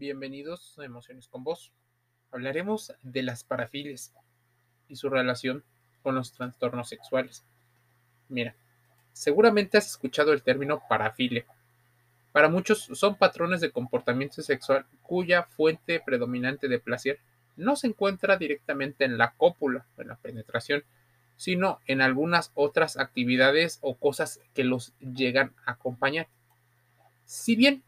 Bienvenidos a Emociones con Vos. Hablaremos de las parafilias y su relación con los trastornos sexuales. Mira, seguramente has escuchado el término parafilia. Para muchos son patrones de comportamiento sexual cuya fuente predominante de placer no se encuentra directamente en la cópula, en la penetración, sino en algunas otras actividades o cosas que los llegan a acompañar. Si bien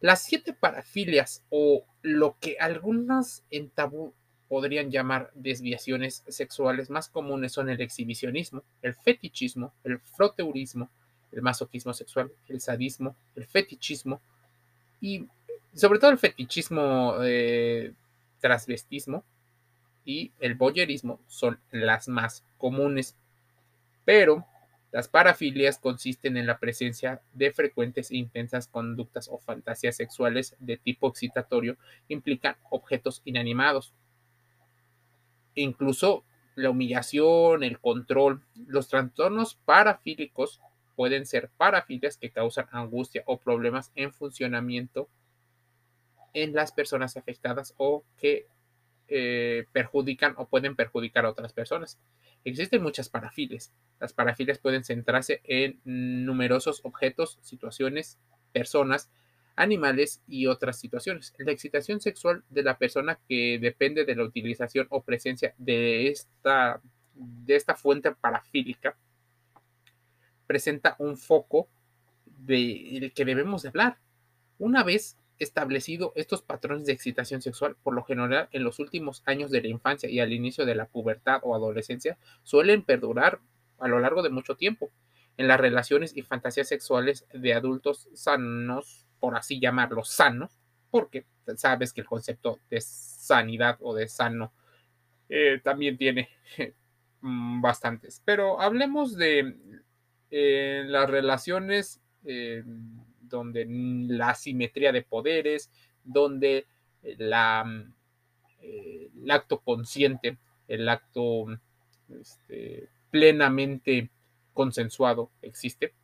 las siete parafilias o lo que algunas en tabú podrían llamar desviaciones sexuales más comunes son el exhibicionismo, el fetichismo, el froteurismo, el masoquismo sexual, el sadismo, el fetichismo y sobre todo el fetichismo eh, transvestismo y el boyerismo son las más comunes. Pero las parafilias consisten en la presencia de frecuentes e intensas conductas o fantasías sexuales de tipo excitatorio que implican objetos inanimados. Incluso la humillación, el control, los trastornos parafílicos pueden ser parafilias que causan angustia o problemas en funcionamiento en las personas afectadas o que eh, perjudican o pueden perjudicar a otras personas. Existen muchas parafilias. Las parafilias pueden centrarse en numerosos objetos, situaciones, personas, animales y otras situaciones. La excitación sexual de la persona que depende de la utilización o presencia de esta, de esta fuente parafílica presenta un foco del que debemos de hablar. Una vez establecido estos patrones de excitación sexual, por lo general en los últimos años de la infancia y al inicio de la pubertad o adolescencia, suelen perdurar a lo largo de mucho tiempo. En las relaciones y fantasías sexuales de adultos sanos, por así llamarlos sanos, porque sabes que el concepto de sanidad o de sano eh, también tiene mm, bastantes. Pero hablemos de eh, las relaciones eh, donde la asimetría de poderes, donde la, el acto consciente, el acto este, plenamente consensuado existe.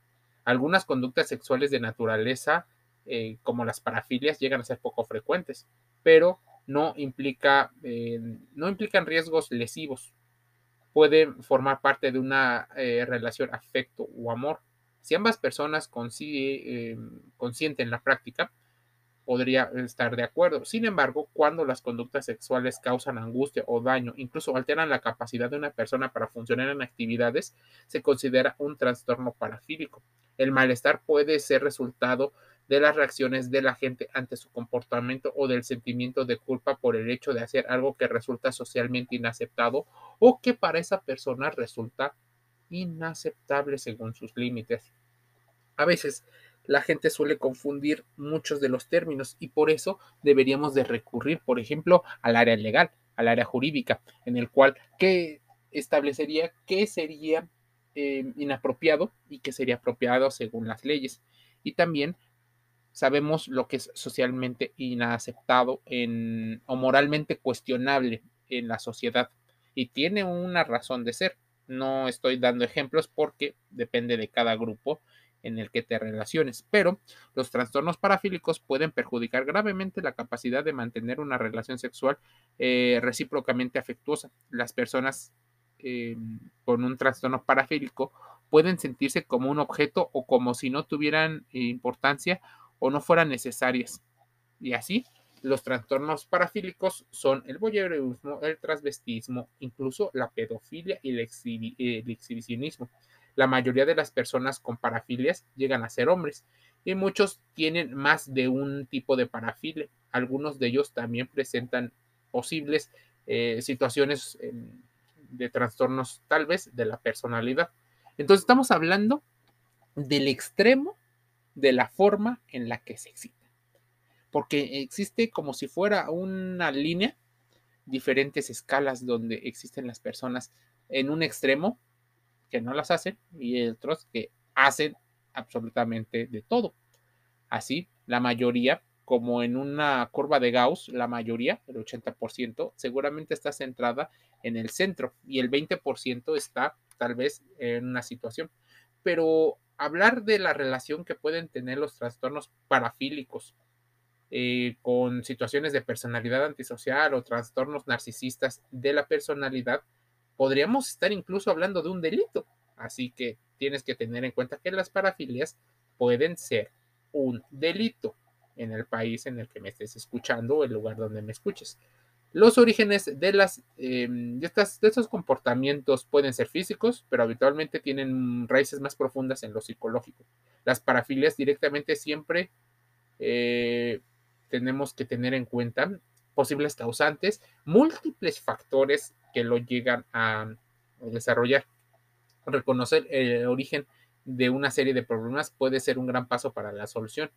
Algunas conductas sexuales de naturaleza, eh, como las parafilias, llegan a ser poco frecuentes, pero no, implica, eh, no implican riesgos lesivos. Pueden formar parte de una eh, relación afecto o amor si ambas personas consigue, eh, consienten la práctica, podría estar de acuerdo. Sin embargo, cuando las conductas sexuales causan angustia o daño, incluso alteran la capacidad de una persona para funcionar en actividades, se considera un trastorno parafílico. El malestar puede ser resultado de las reacciones de la gente ante su comportamiento o del sentimiento de culpa por el hecho de hacer algo que resulta socialmente inaceptado o que para esa persona resulta inaceptable según sus límites. A veces la gente suele confundir muchos de los términos y por eso deberíamos de recurrir, por ejemplo, al área legal, al área jurídica, en el cual que establecería qué sería eh, inapropiado y qué sería apropiado según las leyes. Y también sabemos lo que es socialmente inaceptado en, o moralmente cuestionable en la sociedad y tiene una razón de ser. No estoy dando ejemplos porque depende de cada grupo en el que te relaciones, pero los trastornos parafílicos pueden perjudicar gravemente la capacidad de mantener una relación sexual eh, recíprocamente afectuosa. Las personas eh, con un trastorno parafílico pueden sentirse como un objeto o como si no tuvieran importancia o no fueran necesarias. Y así los trastornos parafílicos son el voyeurismo, el transvestismo, incluso la pedofilia y el, exhibicionismo. La mayoría de las personas con parafilias llegan a ser hombres y muchos tienen más de un tipo de parafilia. Algunos de ellos también presentan posibles eh, situaciones em, de trastornos tal vez de la personalidad. Entonces estamos hablando del extremo de la forma en la que se excita porque existe como si fuera una línea, diferentes escalas donde existen las personas en un extremo que no las hacen y otros que hacen absolutamente de todo. Así, la mayoría, como en una curva de Gauss, la mayoría, el 80%, seguramente está centrada en el centro y el 20% está tal vez en una situación. Pero hablar de la relación que pueden tener los trastornos parafílicos eh, con situaciones de personalidad antisocial o trastornos narcisistas de la personalidad, podríamos estar incluso hablando de un delito. Así que tienes que tener en cuenta que las parafilias pueden ser un delito en el país en el que me estés escuchando o el lugar donde me escuches. Los orígenes de, las, em, de, estas, de estos comportamientos pueden ser físicos, pero habitualmente tienen raíces más profundas en lo psicológico. Las parafilias directamente siempre eh, tenemos que tener en cuenta posibles causantes, múltiples factores que lo llegan a desarrollar. Reconocer el origen de una serie de problemas puede ser un gran paso para la solución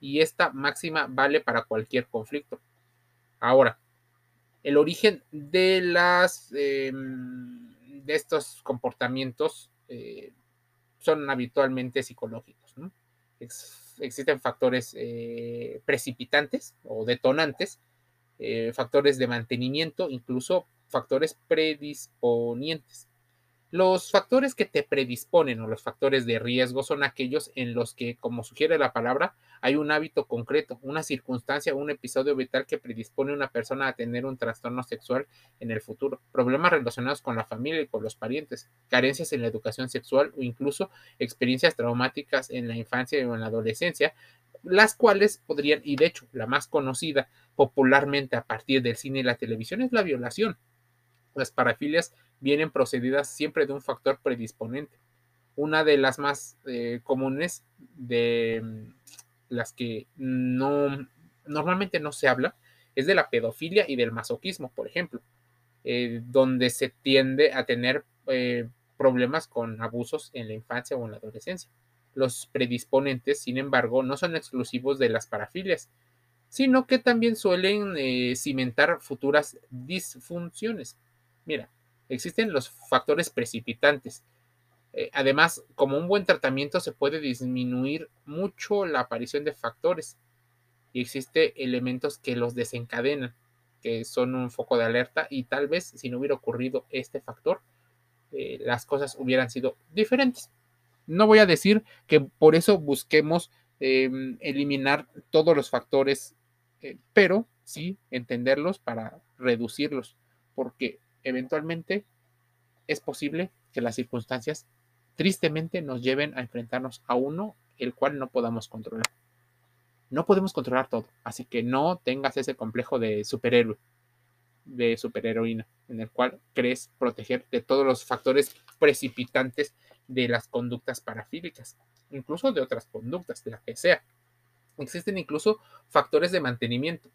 y esta máxima vale para cualquier conflicto. Ahora, el origen de las em, de estos comportamientos eh, son habitualmente psicológicos. ¿no? Existen factores eh, precipitantes o detonantes, eh, factores de mantenimiento, incluso factores predisponientes. Los factores que te predisponen o los factores de riesgo son aquellos en los que, como sugiere la palabra, hay un hábito concreto, una circunstancia un episodio vital que predispone a una persona a tener un trastorno sexual en el futuro, problemas relacionados con la familia y con los parientes, carencias en la educación sexual o incluso experiencias traumáticas en la infancia o en la adolescencia, las cuales podrían, y de hecho la más conocida popularmente a partir del cine y la televisión es la violación. Las parafilias vienen procedidas siempre de un factor predisponente. Una de las más eh, comunes de mm, las que no normalmente no se habla es de la pedofilia y del masoquismo, por ejemplo, eh, donde se tiende a tener eh, problemas con abusos en la infancia o en la adolescencia. Los predisponentes, sin embargo, no son exclusivos de las parafilias, sino que también suelen cimentar futuras disfunciones. Mira, existen los factores precipitantes. Eh, además, como un buen tratamiento se puede disminuir mucho la aparición de factores y existen elementos que los desencadenan, que son un foco de alerta y tal vez si no hubiera ocurrido este factor, eh, las cosas hubieran sido diferentes. No voy a decir que por eso busquemos em, eliminar todos los factores, eh, pero sí entenderlos para reducirlos, porque eventualmente es posible que las circunstancias tristemente nos lleven a enfrentarnos a uno el cual no podamos controlar. No podemos controlar todo, así que no tengas ese complejo de superhéroe, de superheroína, en el cual crees proteger de todos los factores precipitantes de las conductas parafílicas, incluso de otras conductas, de la que sea. Existen incluso factores de mantenimiento,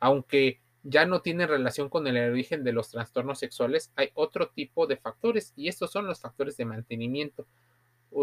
aunque ya no tiene relación con el origen de los trastornos sexuales, hay otro tipo de factores y estos son los factores de mantenimiento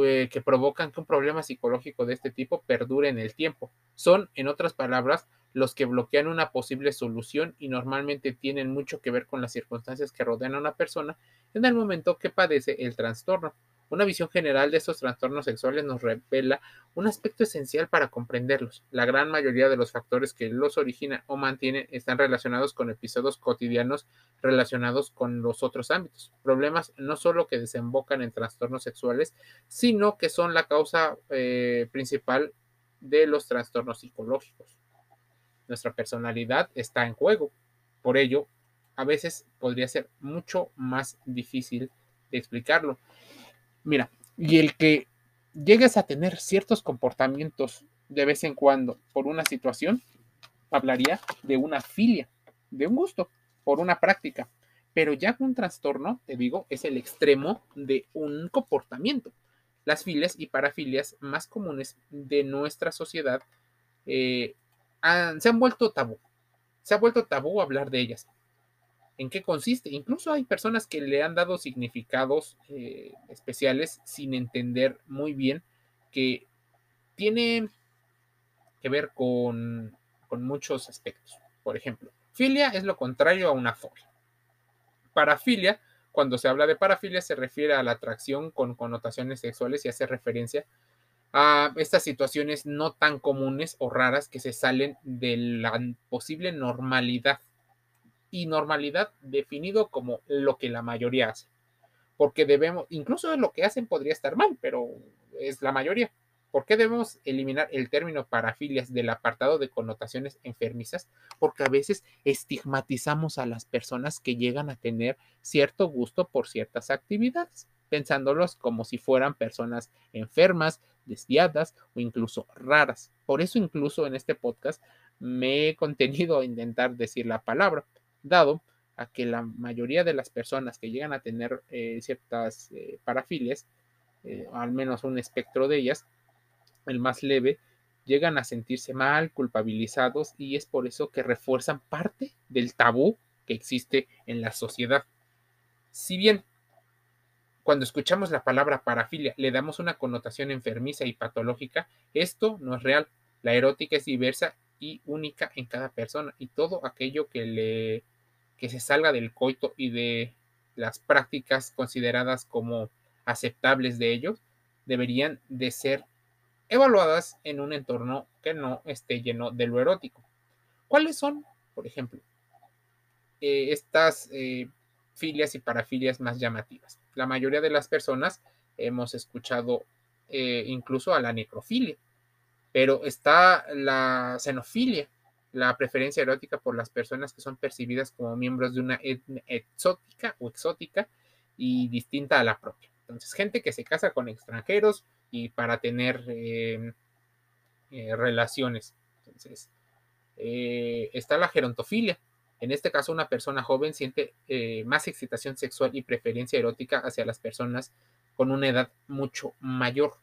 eh, que provocan que un problema psicológico de este tipo perdure en el tiempo. Son, en otras palabras, los que bloquean una posible solución y normalmente tienen mucho que ver con las circunstancias que rodean a una persona en el momento que padece el trastorno. Una visión general de estos trastornos sexuales nos revela un aspecto esencial para comprenderlos. La gran mayoría de los factores que los originan o mantienen están relacionados con episodios cotidianos relacionados con los otros ámbitos. Problemas no solo que desembocan en trastornos sexuales, sino que son la causa eh, principal de los trastornos psicológicos. Nuestra personalidad está en juego. Por ello, a veces podría ser mucho más difícil de explicarlo. Mira, y el que llegues a tener ciertos comportamientos de vez en cuando por una situación, hablaría de una filia, de un gusto, por una práctica. Pero ya un trastorno, te digo, es el extremo de un comportamiento. Las filias y parafilias más comunes de nuestra sociedad eh, se han vuelto tabú. Se ha vuelto tabú hablar de ellas en qué consiste. Incluso hay personas que le han dado significados eh, especiales sin entender muy bien que tiene que ver con, con muchos aspectos. Por ejemplo, filia es lo contrario a una fobia. Parafilia, cuando se habla de parafilia, se refiere a la atracción con connotaciones sexuales y hace referencia a estas situaciones no tan comunes o raras que se salen de la posible normalidad y normalidad definido como lo que la mayoría hace. Porque debemos, incluso lo que hacen podría estar mal, pero es la mayoría. ¿Por qué debemos eliminar el término parafilias del apartado de connotaciones enfermizas? Porque a veces estigmatizamos a las personas que llegan a tener cierto gusto por ciertas actividades, pensándolos como si fueran personas enfermas, desviadas o incluso raras. Por eso incluso en este podcast me he contenido a intentar decir la palabra, dado a que la mayoría de las personas que llegan a tener eh, ciertas eh, parafilias, eh, al menos un espectro de ellas, el más leve, llegan a sentirse mal, culpabilizados y es por eso que refuerzan parte del tabú que existe en la sociedad. Si bien cuando escuchamos la palabra parafilia le damos una connotación enfermiza y patológica, esto no es real. La erótica es diversa y única en cada persona y todo aquello que le que se salga del coito y de las prácticas consideradas como aceptables de ellos deberían de ser evaluadas en un entorno que no esté lleno de lo erótico. ¿Cuáles son, por ejemplo, eh, estas eh, filias y parafilias más llamativas? La mayoría de las personas hemos escuchado eh, incluso a la necrofilia, pero está la xenofilia, la preferencia erótica por las personas que son percibidas como miembros de una etnia exótica o exótica y distinta a la propia. Entonces, gente que se casa con extranjeros, y para tener em, eh, relaciones. Entonces, eh, está la gerontofilia. En este caso, una persona joven siente eh, más excitación sexual y preferencia erótica hacia las personas con una edad mucho mayor.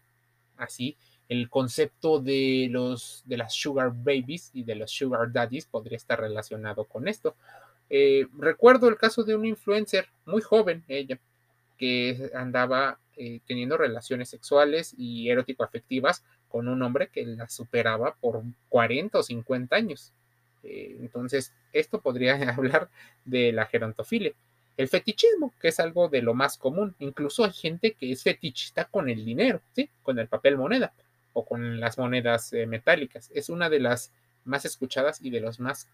Así, el concepto de los de las sugar babies y de los sugar daddies podría estar relacionado con esto. recuerdo el caso de un influencer muy joven, ella, que andaba eh, teniendo relaciones sexuales y erótico-afectivas con un hombre que la superaba por 40 o 50 años. Eh, entonces, esto podría hablar de la gerontofilia. El fetichismo, que es algo de lo más común. Incluso hay gente que es fetichista con el dinero, ¿sí? Con el papel moneda con las monedas eh, metálicas. Es una de las más escuchadas y de los más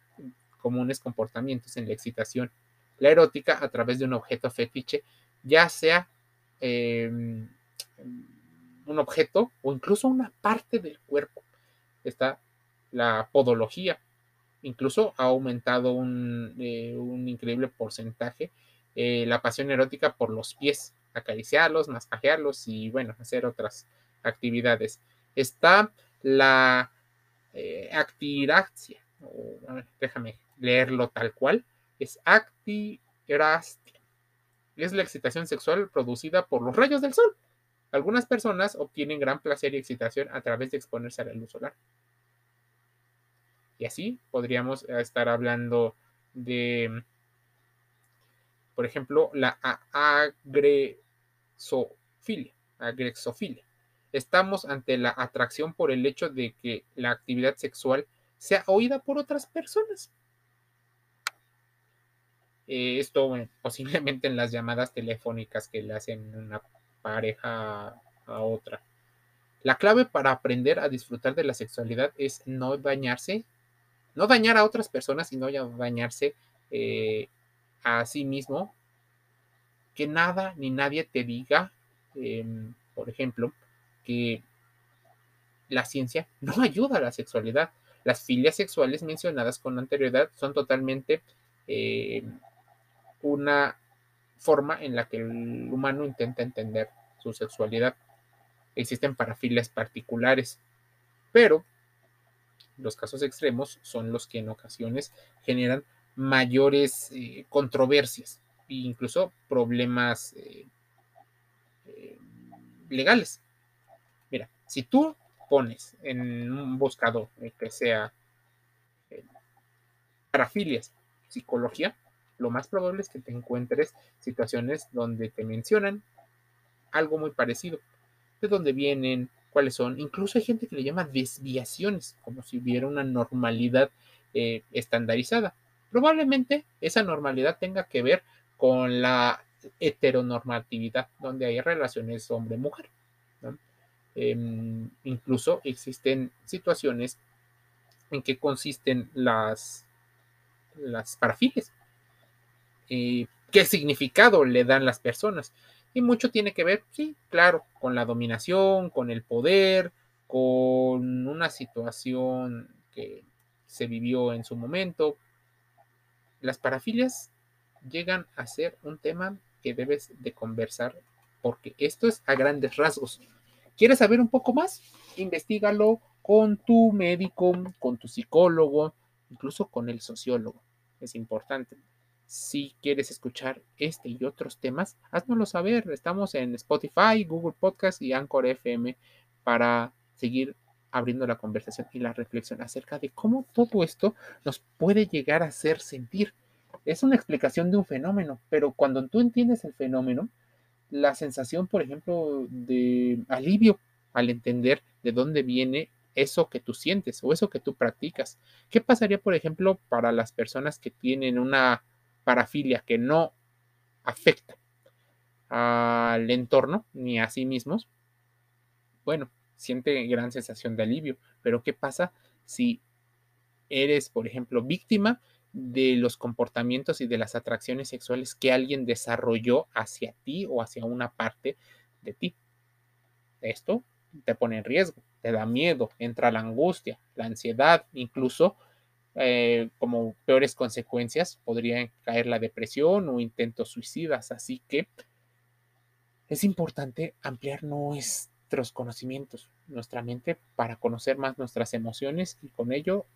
comunes comportamientos en la excitación. La erótica a través de un objeto fetiche, ya sea Em, un objeto o incluso una parte del cuerpo. Está la podología. Incluso ha aumentado un, eh, increíble porcentaje eh, la pasión erótica por los pies, acariciarlos, masajearlos y bueno, hacer otras actividades. Está la eh, actiraxia, déjame leerlo tal cual, es actirastia es la excitación sexual producida por los rayos del sol. Algunas personas obtienen gran placer y excitación a través de exponerse a la luz solar. Y así podríamos estar hablando de, por ejemplo, la agresofilia. Agrexofilia. Estamos ante la atracción por el hecho de que la actividad sexual sea oída por otras personas. Eh, esto posiblemente en las llamadas telefónicas que le hacen una pareja a otra. La clave para aprender a disfrutar de la sexualidad es no dañarse, no dañar a otras personas, sino dañarse eh, a sí mismo. Que nada ni nadie te diga, em, por ejemplo, que la ciencia no ayuda a la sexualidad. Las filias sexuales mencionadas con anterioridad son totalmente em, una forma en la que el humano intenta entender su sexualidad. Existen parafilias particulares, pero los casos extremos son los que en ocasiones generan mayores eh, controversias e incluso problemas eh, eh, legales. Si tú pones en un buscador que sea parafilias, psicología, lo más probable es que te encuentres situaciones donde te mencionan algo muy parecido, de dónde vienen, cuáles son. Incluso hay gente que le llama desviaciones, como si hubiera una normalidad eh, estandarizada. Probablemente esa normalidad tenga que ver con la heteronormatividad, donde hay relaciones hombre-mujer. Em, incluso existen situaciones en que consisten las, las parafilias eh, qué significado le dan las personas. Y mucho tiene que ver, sí, claro, con la dominación, con el poder, con una situación que se vivió en su momento. Las parafilias llegan a ser un tema que debes de conversar porque esto es a grandes rasgos. ¿Quieres saber un poco más? Investígalo con tu médico, con tu psicólogo, incluso con el sociólogo. Es importante. Si quieres escuchar este y otros temas, háznoslo saber. Estamos en Spotify, Google Podcast y Anchor FM para seguir abriendo la conversación y la reflexión acerca de cómo todo esto nos puede llegar a hacer sentir. Es una explicación de un fenómeno, pero cuando tú entiendes el fenómeno, la sensación, por ejemplo, de alivio al entender de dónde viene eso que tú sientes o eso que tú practicas. ¿Qué pasaría, por ejemplo, para las personas que tienen una parafilia que no afecta al entorno ni a sí mismos? Bueno, siente gran sensación de alivio, pero ¿qué pasa si eres, por ejemplo, víctima de los comportamientos y de las atracciones sexuales que alguien desarrolló hacia ti o hacia una parte de ti? Esto te pone en riesgo, te da miedo, entra la angustia, la ansiedad, incluso eh, como peores consecuencias podría caer la depresión o intentos suicidas. Así que es importante ampliar nuestros conocimientos, nuestra mente, para conocer más nuestras emociones y con ello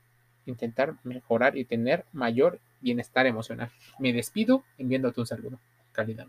intentar mejorar y tener mayor bienestar emocional. Me despido enviándote un saludo. Calidad.